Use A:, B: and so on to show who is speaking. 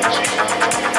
A: 何?